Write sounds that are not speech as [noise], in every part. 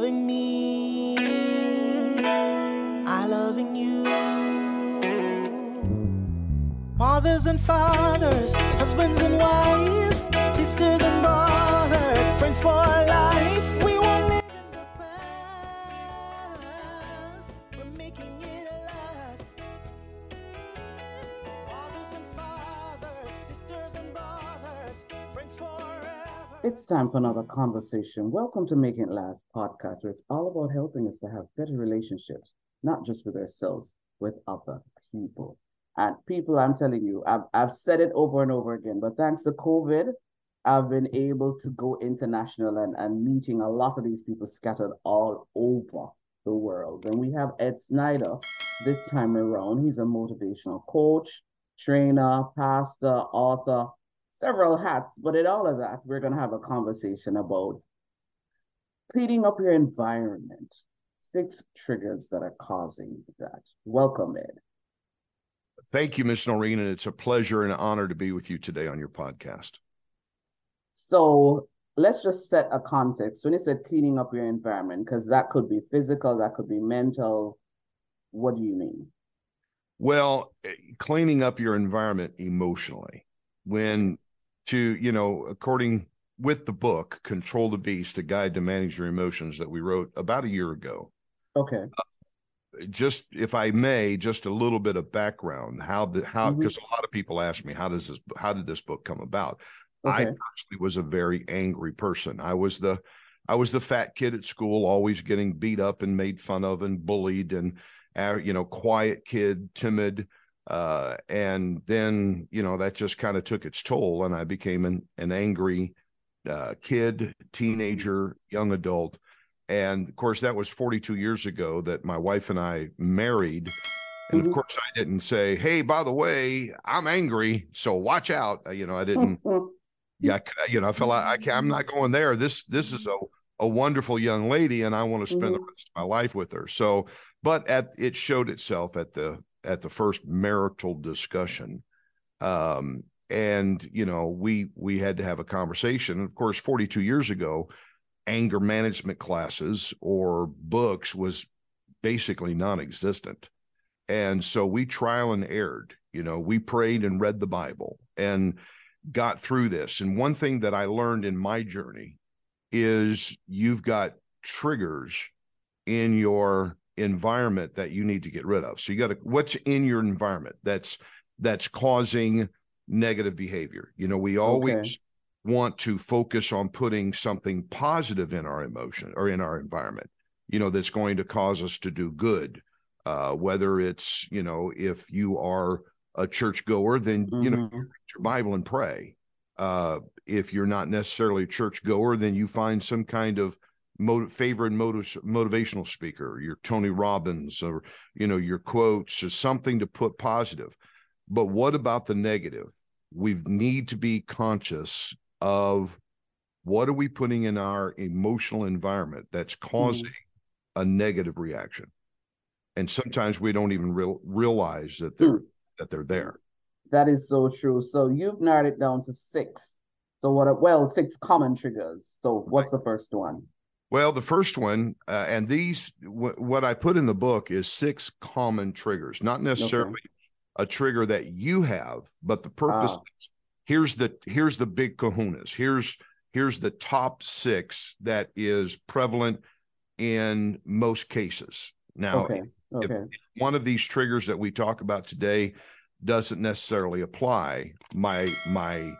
loving me. I loving you. Mothers and fathers, husbands and wives, sisters and brothers, friends for life. It's time for another conversation. Welcome to Making It Last podcast, where it's all about helping us to have better relationships, not just with ourselves, with other people. And people, I'm telling you, I've, I've said it over and over again, but thanks to COVID, I've been able to go international and, and meeting a lot of these people scattered all over the world. And we have Ed Snyder this time around. He's a motivational coach, trainer, pastor, author, several hats. But in all of that, we're going to have a conversation about cleaning up your environment. Six triggers that are causing that. Welcome, Ed. Thank you, Ms. Noreen, and it's a pleasure and an honor to be with you today on your podcast. So let's just set a context. When you said cleaning up your environment, because that could be physical, that could be mental. What do you mean? Well, eh, cleaning up your environment emotionally. When to, you know, according with the book, Control the Beast, a guide to manage your emotions that we wrote about a year ago. Okay. Just if I may, just a little bit of background. How the how because a lot of people ask me, how does this how did this book come about? I Okay. personally was a very angry person. I was the I was the fat kid at school, always getting beat up and made fun of and bullied and uh, you know, quiet kid, timid. Uh, and then, you know, that just kind of took its toll and I became an, an angry uh, kid, teenager, young adult. And of course, that was 42 years ago that my wife and I married. And of course, I didn't say, Hey, by the way, I'm angry. So watch out. Uh, You know, I didn't [laughs] yeah, you know, I felt like I can't, I'm not going there. This this is a a wonderful young lady, and I want to spend the Mhm. rest of my life with her. So, but at it showed itself at the at the first marital discussion, um, and you know, we we had to have a conversation. Of course, 42 years ago, anger management classes or books was basically non-existent, and so we trial and erred. You know, we prayed and read the Bible and got through this. And one thing that I learned in my journey is you've got triggers in your environment that you need to get rid of. So you got to what's in your environment that's that's causing negative behavior. You know, we always Okay. want to focus on putting something positive in our emotion or in our environment, you know, that's going to cause us to do good. Uh, whether it's, you know, if you are a church goer, then you know Mhm. your Bible and pray. Uh, if you're not necessarily a church goer, then you find some kind of motiv- favorite motiv- motivational speaker, your Tony Robbins, or you know your quotes, or something to put positive. But what about the negative? We need to be conscious of what are we putting in our emotional environment that's mm-hmm. causing a negative reaction, and sometimes we don't even real, realize that they're hmm. that they're there. That is so true. So you've narrowed it down to six. So what? Are, well, six common triggers. So what's the first one? Well, the first one, uh, and these, w- what I put in the book is six common triggers, not necessarily a trigger that you have, but the purpose. Ah. is, here's the here's the big kahunas. Here's here's the top six that is prevalent in most cases. Now, Okay. if one of these triggers that we talk about today doesn't necessarily apply, my my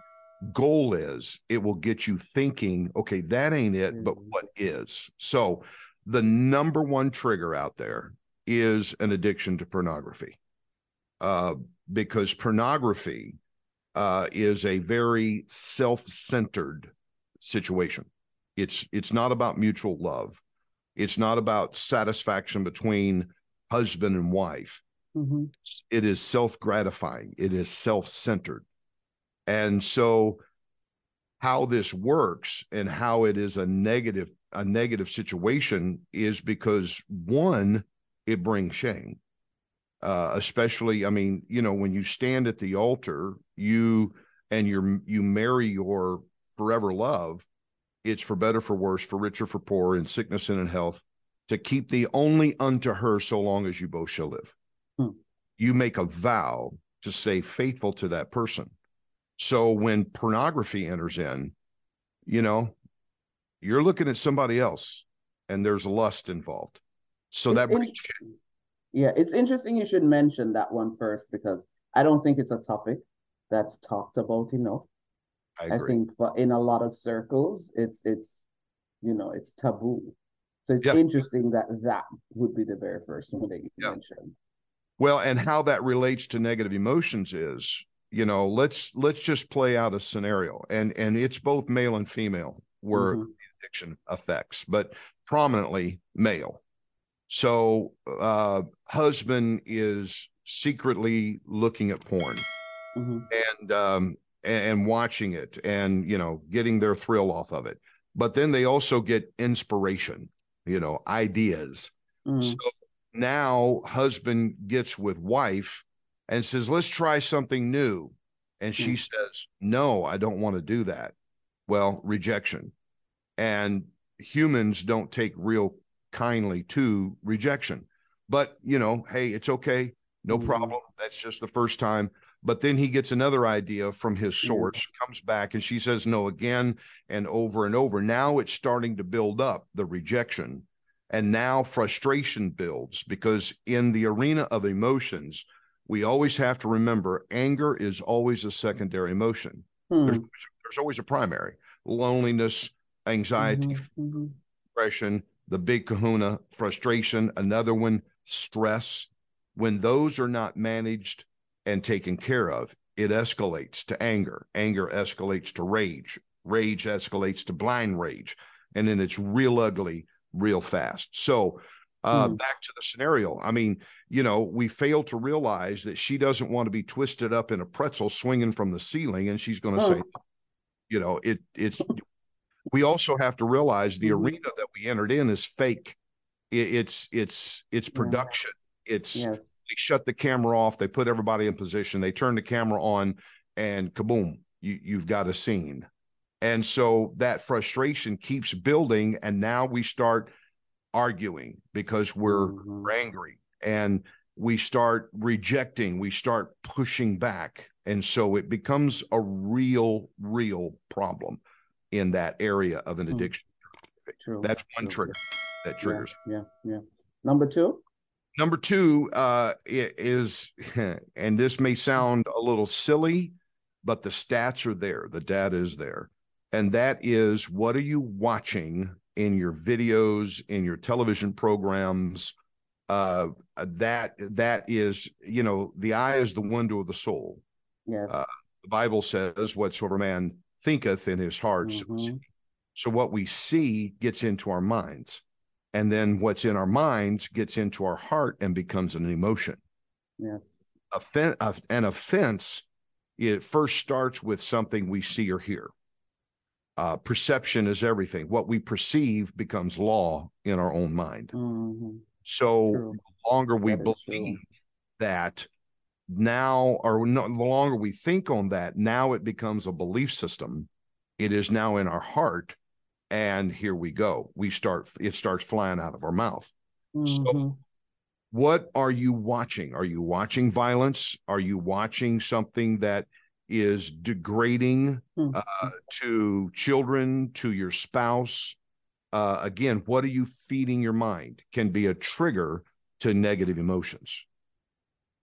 goal is it will get you thinking, okay, that ain't it, but Mhm. what is? So the number one trigger out there is an addiction to pornography. Uh, because pornography uh, is a very self-centered situation. It's it's not about mutual love. It's not about satisfaction between husband and wife hmm it is self-gratifying it is self-centered and so how this works and how it is a negative a negative situation is because one it brings shame uh especially i mean you know when you stand at the altar you and you're you marry your forever love it's for better, for worse, for richer, for poorer, in sickness and in health, to keep thee only unto her so long as you both shall live. Hmm. You make a vow to stay faithful to that person. So when pornography enters in, you know, you're looking at somebody else and there's lust involved. So It's that in- Yeah, it's interesting you should mention that one first because I don't think it's a topic that's talked about enough. I I think, but in a lot of circles, it's it's you know it's taboo. So it's Yeah. interesting that that would be the very first one that you Yeah. mentioned. Well, and how that relates to negative emotions is, you know, let's let's just play out a scenario, and and it's both male and female where Mhm. addiction affects, but prominently male. So, uh, husband is secretly looking at porn Mhm. and um and, and watching it, and you know, getting their thrill off of it. But then they also get inspiration, you know, ideas. Mhm. So now husband gets with wife and says, let's try something new. And she says, no, I don't want to do that. Well, rejection. And humans don't take real kindly to rejection. But, you know, hey, it's okay. No Mhm. problem. That's just the first time. But then he gets another idea from his source, comes back, and she says no again and over and over. Now it's starting to build up the rejection. And now frustration builds because in the arena of emotions, we always have to remember anger is always a secondary emotion. Hmm. There's, there's always a primary loneliness, anxiety, Mhm. Mhm. depression, the big kahuna, frustration, another one, stress. When those are not managed and taken care of, it escalates to anger. Anger escalates to rage. Rage escalates to blind rage. And then it's real ugly real fast. So, uh, Hmm. back to the scenario. I mean, you know, we fail to realize that she doesn't want to be twisted up in a pretzel swinging from the ceiling, and she's going to Oh. say, you know, it it's [laughs] we also have to realize the Mhm. arena that we entered in is fake. It, it's it's it's Yeah. production. It's Yes. they shut the camera off, they put everybody in position, they turn the camera on, and kaboom, you you've got a scene. And so that frustration keeps building, and now we start arguing because we're Mhm. angry and we start rejecting, we start pushing back. And so it becomes a real, real problem in that area of an Hmm. addiction. True. That's one True. trigger that triggers. Yeah, yeah. Number two. Number two uh, is, [laughs] and this may sound a little silly, but the stats are there, the data is there. And that is what are you watching in your videos, in your television programs? Uh, that that is, you know, the eye is the window of the soul. Yes. Uh, The Bible says, "Whatsoever man thinketh in his heart." so is he." Mhm. So what we see gets into our minds, and then what's in our minds gets into our heart and becomes an emotion. Yes. Offen- an offense, it first starts with something we see or hear. Uh, perception is everything. What we perceive becomes law in our own mind. Mhm. So True. the longer we That believe that now, or no, the longer we think on that, now it becomes a belief system. It is now in our heart, and here we go. We start. It starts flying out of our mouth. So- Mhm. What are you watching? Are you watching violence? Are you watching something that is degrading Mhm. uh, to children, to your spouse? Uh, again, what are you feeding your mind? Can be a trigger to negative emotions.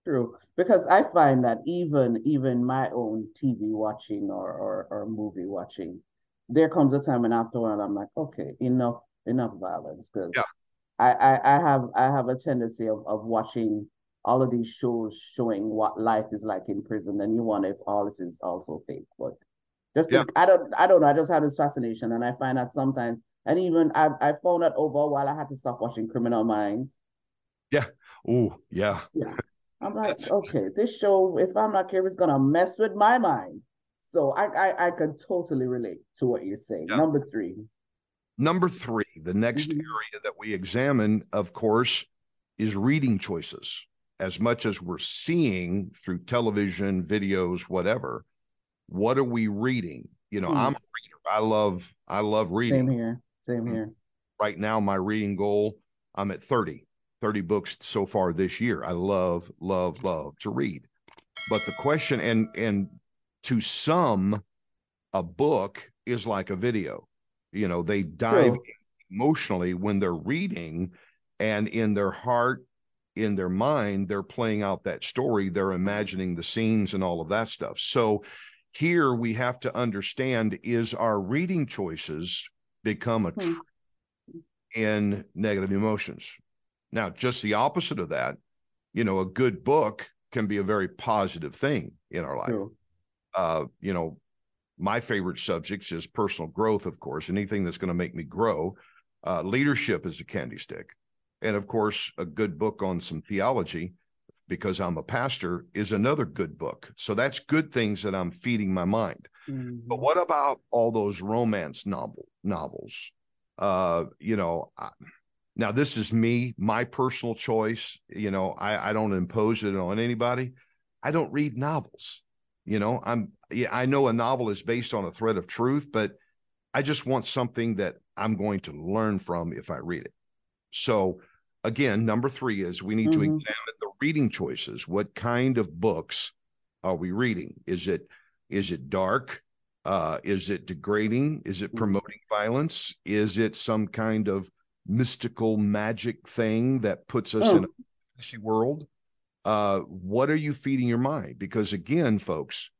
True, because I find that even even my own TV watching or, or or movie watching, there comes a time and after while I'm like, okay, enough enough violence, because Yeah. I, I I have I have a tendency of of watching all of these shows showing what life is like in prison, and you wonder if all this is also fake, but just Yeah. to, I don't I don't know, I just have this fascination, and I find that sometimes, and even I I found that over while I had to stop watching Criminal Minds. Yeah. Oh, yeah. Yeah. I'm [laughs] like, okay, this show, if I'm not careful, it's gonna mess with my mind. So I I, I could totally relate to what you're saying. Yeah. Number three. Number three, the next Mhm. area that we examine, of course, is reading choices. As much as we're seeing through television, videos, whatever, what are we reading? You know, Hmm. I'm a reader. I love I love reading. Same here. Same here. Right now, my reading goal, I'm at 30, 30 books so far this year. I love, love, love to read. But the question, and and to some, a book is like a video. You know, they dive emotionally when they're reading, and in their heart, in their mind, they're playing out that story. They're imagining the scenes and all of that stuff. So here we have to understand is our reading choices become a Hmm. tr- in negative emotions. Now, just the opposite of that, you know, a good book can be a very positive thing in our life. True. Uh, you know, my favorite subjects is personal growth, of course, anything that's going to make me grow. Uh, leadership is a candy stick. And of course, a good book on some theology, because I'm a pastor, is another good book. So that's good things that I'm feeding my mind. Mhm. But what about all those romance novel novels? Uh, you know, I, now this is me, my personal choice. You know, I, I don't impose it on anybody. I don't read novels. You know, I'm yeah, I know a novel is based on a thread of truth, but I just want something that I'm going to learn from if I read it. So again, number three is we need to Mhm. examine the reading choices. What kind of books are we reading? Is it is it dark? Uh, is it degrading? Is it Mhm. promoting violence? Is it some kind of mystical magic thing that puts us in a Oh. fantasy world? Uh, what are you feeding your mind? Because again, folks,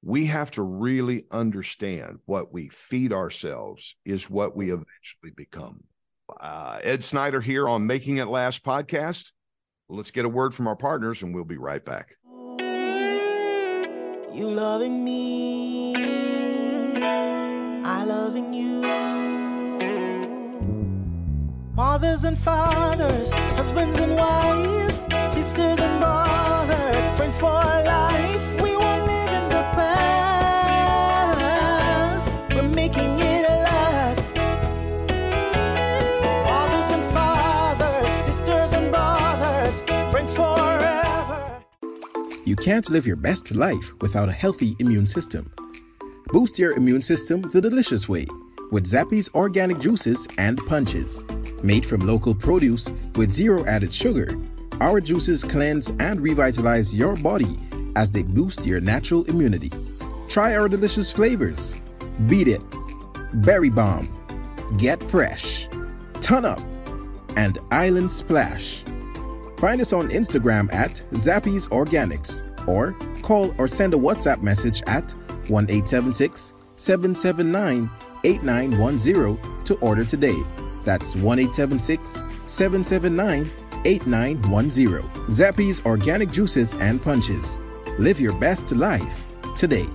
we have to really understand what we feed ourselves is what we eventually become. Uh, Ed Snyder here on Making It Last podcast. Let's get a word from our partners and we'll be right back. You loving me, I loving you. Mothers and fathers, husbands and wives, sisters and brothers, friends for life. Can't live your best life without a healthy immune system. Boost your immune system the delicious way with Zappy's organic juices and punches. Made from local produce with zero added sugar, our juices cleanse and revitalize your body as they boost your natural immunity. Try our delicious flavors Beat It, Berry Bomb, Get Fresh, Ton Up, and Island Splash. Find us on Instagram at Zappy's Organics or call or send a WhatsApp message at 1 876 779 8910 to order today. That's 1 876 779 8910. Zappy's Organic Juices and Punches. Live your best life today.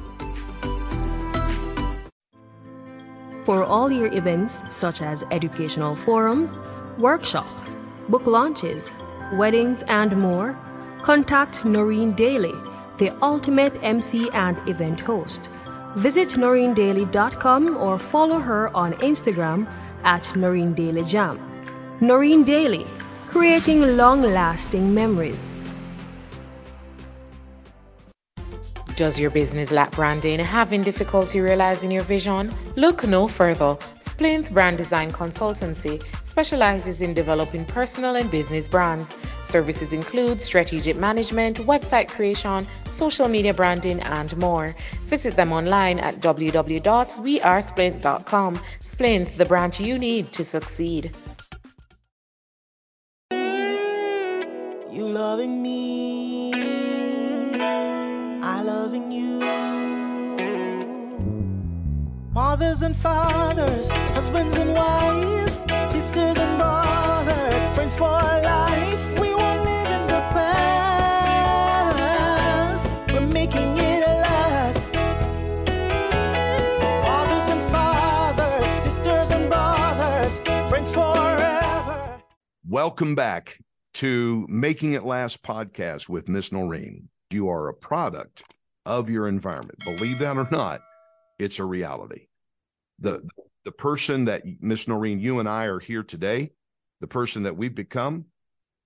For all your events, such as educational forums, workshops, book launches, weddings, and more, contact Noreen Daly, the ultimate MC and event host. Visit noreendaly.com or follow her on Instagram at Noreen Daly Jam. Noreen Daly, creating long lasting memories. Does your business lack branding? Having difficulty realizing your vision? Look no further. Splint Brand Design Consultancy specializes in developing personal and business brands. Services include strategic management, website creation, social media branding, and more. Visit them online at www.wearesplint.com. Splint, the brand you need to succeed. You loving me, I loving you. Mothers and fathers, Welcome back to Making It Last podcast with Miss Noreen. You are a product of your environment. Believe that or not, it's a reality. The the person that Miss Noreen, you and I are here today, the person that we've become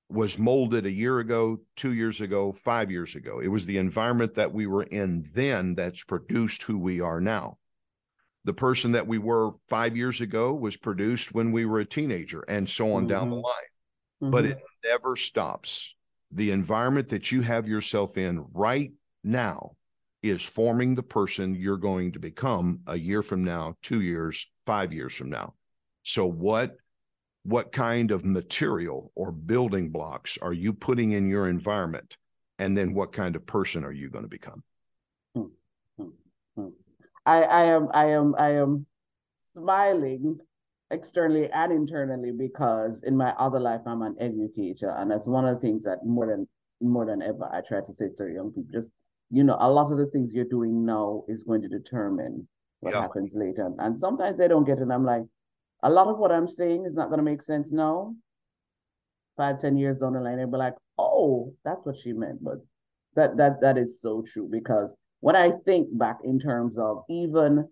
was molded a year ago, two years ago, five years ago. It was the environment that we were in then that's produced who we are now. The person that we were five years ago was produced when we were a teenager, and so on down the Mhm. line. Mhm. But it never stops. The environment that you have yourself in right now is forming the person you're going to become a year from now, two years, five years from now. So what what kind of material or building blocks are you putting in your environment? And then what kind of person are you going to become? Hmm, hmm, hmm. I, I am I am I am smiling externally and internally because in my other life I'm an educator and that's one of the things that more than more than ever I try to say to young people just you know a lot of the things you're doing now is going to determine what Yeah. happens later and, and sometimes they don't get it and I'm like a lot of what I'm saying is not going to make sense now five ten years down the line they'll be like oh that's what she meant but that that that is so true because when I think back in terms of even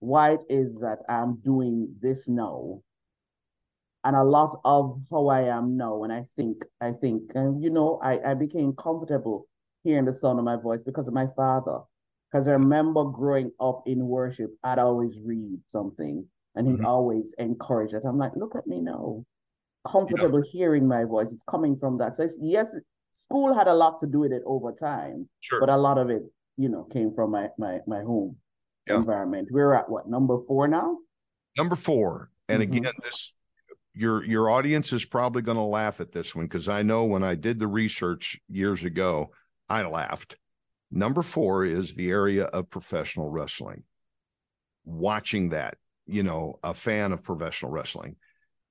why it is that I'm doing this now, and a lot of how I am now, and I think I think and you know I I became comfortable hearing the sound of my voice because of my father. Because I remember growing up in worship, I'd always read something, and he'd Mhm. always encourage it. I'm like, look at me now, comfortable hearing my voice. It's coming from that. So yes, school had a lot to do with it over time, Sure. but a lot of it, you know, came from my my my home Yeah. environment. We're at what number four now? Number four, and Mhm. again, this your your audience is probably going to laugh at this one because I know when I did the research years ago, I laughed. Number four is the area of professional wrestling. Watching that, you know, a fan of professional wrestling.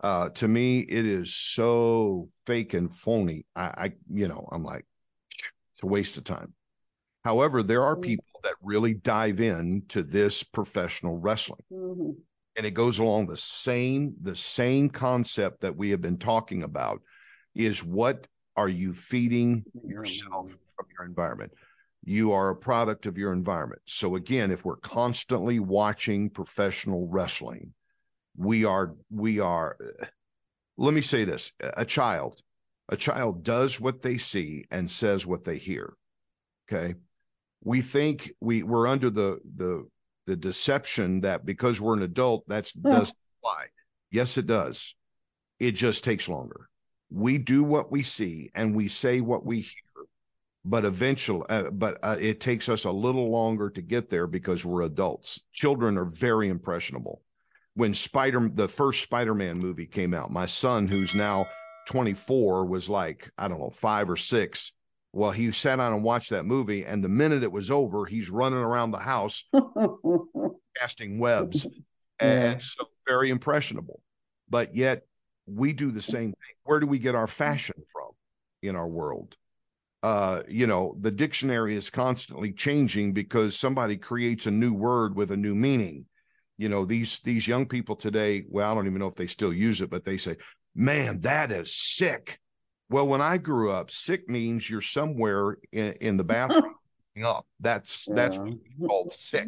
Uh, to me, it is so fake and phony. I, I, you know, I'm like, it's a waste of time. However, there are Mm. people that really dive in to this professional wrestling Mhm. and it goes along the same the same concept that we have been talking about is what are you feeding yourself from your environment you are a product of your environment. So again if we're constantly watching professional wrestling we are we are let me say this a child a child does what they see and says what they hear okay? We think we we're under the the the deception that because we're an adult that's Yeah. does apply yes it does. It just takes longer. We do what we see and we say what we hear but eventually uh, but uh, it takes us a little longer to get there because we're adults. Children are very impressionable. When spider the first spider-man movie came out my son who's now 24 was like i don't know 5 or 6 well he sat down and watched that movie and the minute it was over he's running around the house [laughs] casting webs. And, Yeah. and so very impressionable. But yet we do the same thing. Where do we get our fashion from in our world uh you know the dictionary is constantly changing because somebody creates a new word with a new meaning. You know these these young people today well i don't even know if they still use it but they say man that is sick. Well when i grew up sick means you're somewhere in, in the bathroom [laughs] up. That's that's what we call sick.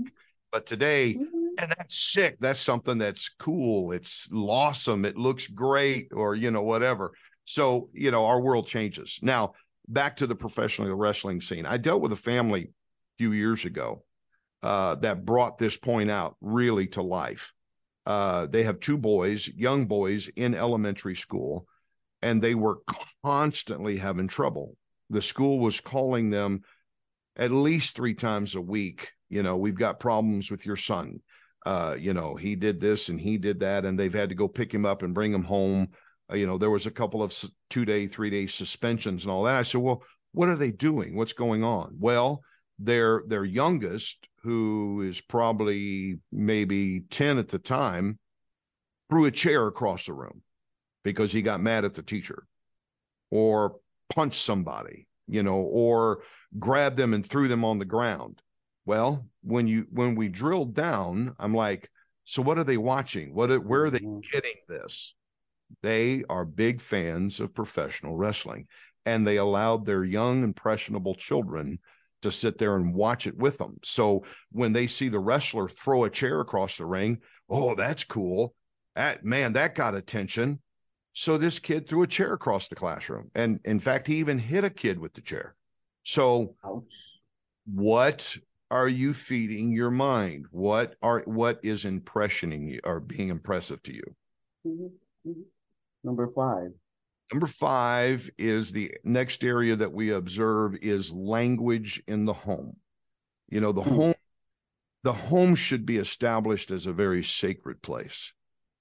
But today and that's sick. That's something that's cool. It's awesome. It looks great or you know whatever. So you know our world changes. Now back to the professional wrestling scene. I dealt with a family a few years ago uh, that brought this point out really to life. Uh, they have two boys young boys in elementary school and they were constantly having trouble. The school was calling them at least three times a week you know we've got problems with your son. Uh, you know, he did this and he did that, and they've had to go pick him up and bring him home. Uh, you know, there was a couple of two day, three day suspensions and all that. I said, well, what are they doing? What's going on? Well, their their youngest, who is probably maybe ten at the time, threw a chair across the room because he got mad at the teacher, or punched somebody, you know, or grabbed them and threw them on the ground. Well, when you when we drilled down, I'm like, so what are they watching? What are, where are they Mhm. getting this? They are big fans of professional wrestling, and they allowed their young impressionable children to sit there and watch it with them. So when they see the wrestler throw a chair across the ring, oh, that's cool. That man, that got attention. So this kid threw a chair across the classroom, and in fact, he even hit a kid with the chair. So what are you feeding your mind? What are what is impressioning you or being impressive to you? Mm-hmm. Mm-hmm. Number five. Number five is the next area that we observe is language in the home. You know, the Hmm. home, the home should be established as a very sacred place.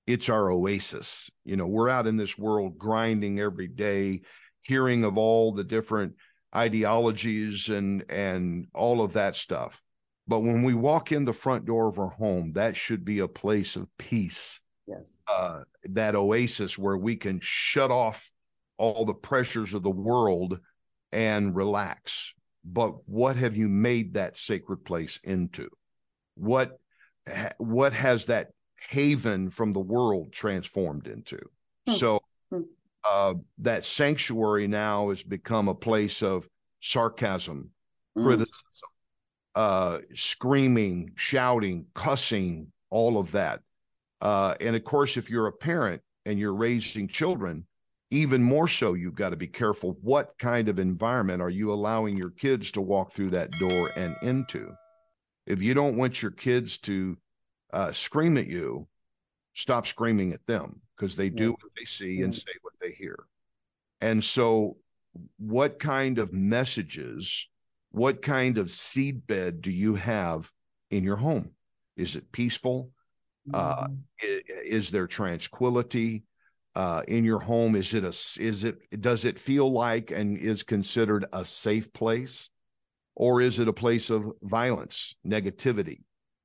It's our oasis. You know, we're out in this world grinding every day, hearing of all the different ideologies and and all of that stuff. But when we walk in the front door of our home, that should be a place of peace Yes. Uh, that oasis where we can shut off all the pressures of the world and relax. But what have you made that sacred place into? What what has that haven from the world transformed into? Hmm. So Hmm. uh, that sanctuary now has become a place of sarcasm, Mm. criticism, uh, screaming, shouting, cussing, all of that. Uh, and of course, if you're a parent and you're raising children, even more so, you've got to be careful. What kind of environment are you allowing your kids to walk through that door and into? If you don't want your kids to uh, scream at you, stop screaming at them because they do what they see and say what they hear. And so, what kind of messages, what kind of seedbed do you have in your home? Is it peaceful? Uh, Mhm. I- is there tranquility uh, in your home? Is it a is it does it feel like and is considered a safe place, or is it a place of violence, negativity?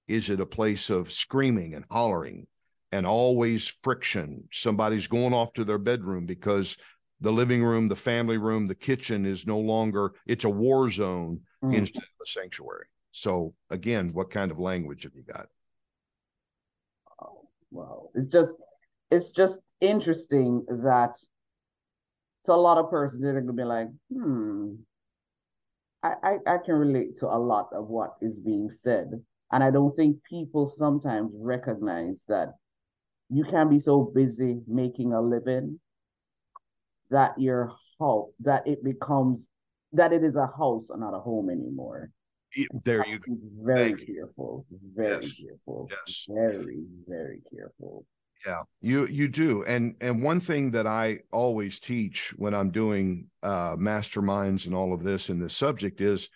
Is it a place of screaming and hollering and always friction? Somebody's going off to their bedroom because the living room, the family room, the kitchen is no longer it's a war zone Mm. instead of a sanctuary. So again, what kind of language have you got? Wow. It's just it's just interesting that to a lot of persons they're gonna be like, hmm, I, I, I can relate to a lot of what is being said. And I don't think people sometimes recognize that you can be so busy making a living that your house that it becomes that it is a house and not a home anymore. There you go. Very Thank you. careful. Very Yes. careful. Yes. Very, very careful. Yeah, you you do. And and one thing that I always teach when I'm doing uh masterminds and all of this in this subject is,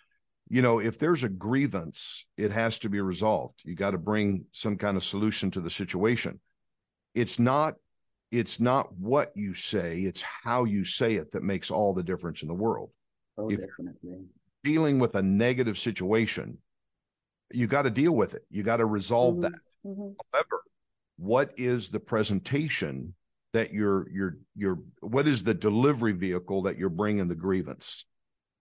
you know, if there's a grievance, it has to be resolved. You got to bring some kind of solution to the situation. It's not it's not what you say, it's how you say it that makes all the difference in the world. Oh, If- definitely. Dealing with a negative situation, you got to deal with it. You got to resolve Mhm. that. Mhm. However, what is the presentation that you're you're you're what is the delivery vehicle that you're bringing the grievance?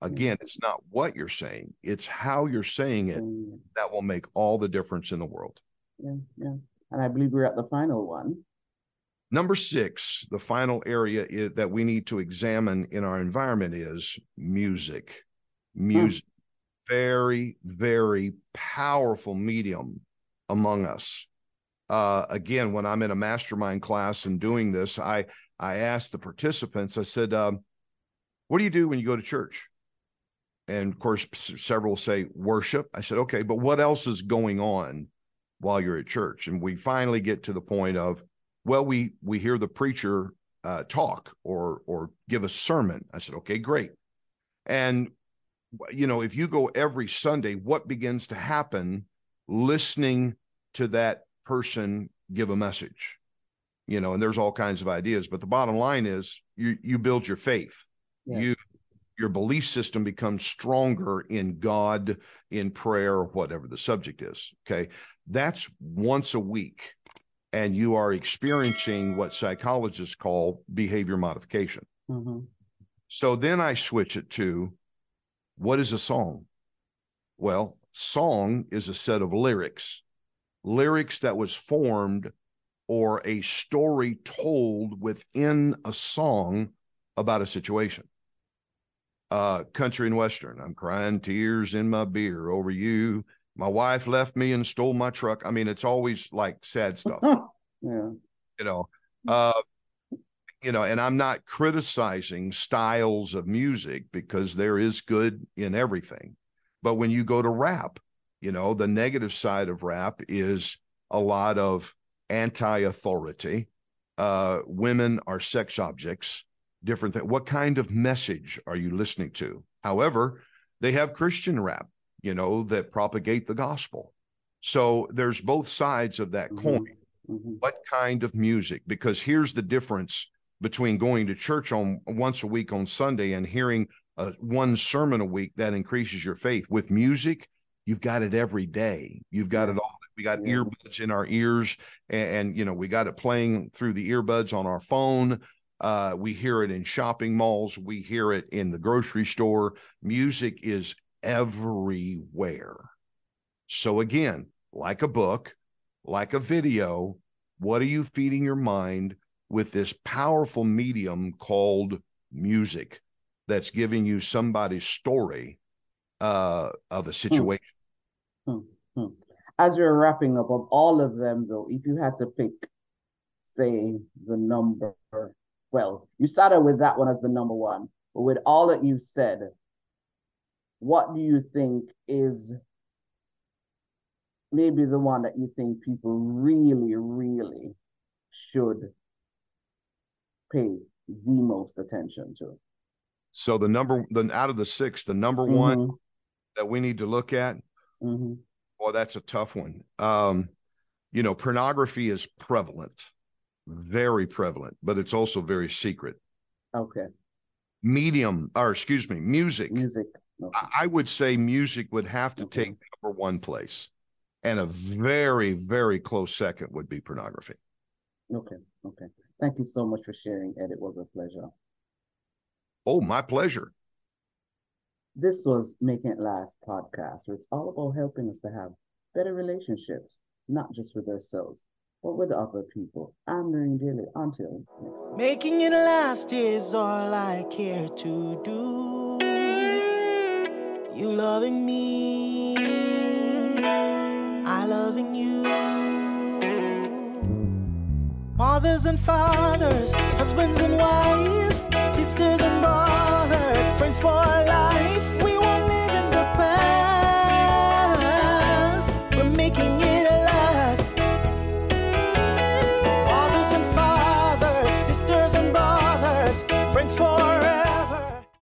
Again, it's not what you're saying; it's how you're saying it Mm, that will make all the difference in the world. Yeah, yeah. And I believe we're at the final one. Number six, the final area is, that we need to examine in our environment is music. Music, very, very powerful medium among us. Uh, again, when I'm in a mastermind class and doing this, I I asked the participants. I said, um, "What do you do when you go to church?" And of course, several say worship. I said, "Okay, but what else is going on while you're at church?" And we finally get to the point of, well, we we hear the preacher uh, talk or or give a sermon. I said, "Okay, great." And you know, if you go every Sunday, what begins to happen listening to that person give a message? You know, and there's all kinds of ideas, but the bottom line is you you build your faith. Yes. You your belief system becomes stronger in God, in prayer, whatever the subject is. Okay. That's once a week. And you are experiencing what psychologists call behavior modification. Mhm. So then I switch it to what is a song? Well, song is a set of lyrics, lyrics that was formed or a story told within a song about a situation. Uh, country and western. I'm crying tears in my beer over you. My wife left me and stole my truck. I mean, it's always like sad stuff [laughs] Yeah. you know uh you know and i'm not criticizing styles of music because there is good in everything but when you go to rap You know, the negative side of rap is a lot of anti authority. Uh, women are sex objects, different things. What kind of message are you listening to? However, they have Christian rap, you know, that propagate the gospel. So there's both sides of that Mm-hmm. coin. What kind of music? Because here's the difference between going to church on once a week on Sunday and hearing uh, one sermon a week that increases your faith. With music, you've got it every day. You've got it all. We got Yeah. earbuds in our ears, and, and you know we got it playing through the earbuds on our phone. Uh, we hear it in shopping malls. We hear it in the grocery store. Music is everywhere. So again, like a book, like a video, what are you feeding your mind with this powerful medium called music that's giving you somebody's story uh, of a hmm. situation? Hmm. Hmm. As you're wrapping up of all of them, though, if you had to pick, say, the number, well, you started with that one as the number one, but with all that you said, what do you think is maybe the one that you think people really, really should pay the most attention to? So the number, the out of the six, the number one Mhm, that we need to look at, mhm. Well, that's a tough one. Um, you know, pornography is prevalent, very prevalent, but it's also very secret. Okay, Medium, or excuse me, music. music. Okay. I I would say music would have to Okay. take number one place, and a very, very close second would be pornography. Okay, okay. Thank you so much for sharing, Ed. It was a pleasure. Oh, my pleasure. This was Making It Last podcast, where it's all about helping us to have better relationships, not just with ourselves, but with other people. I'm Noreen Daly. Until next week. Making it last is all I care to do. You loving me, I loving you mothers and fathers, husbands and wives, sisters and brothers, friends for life.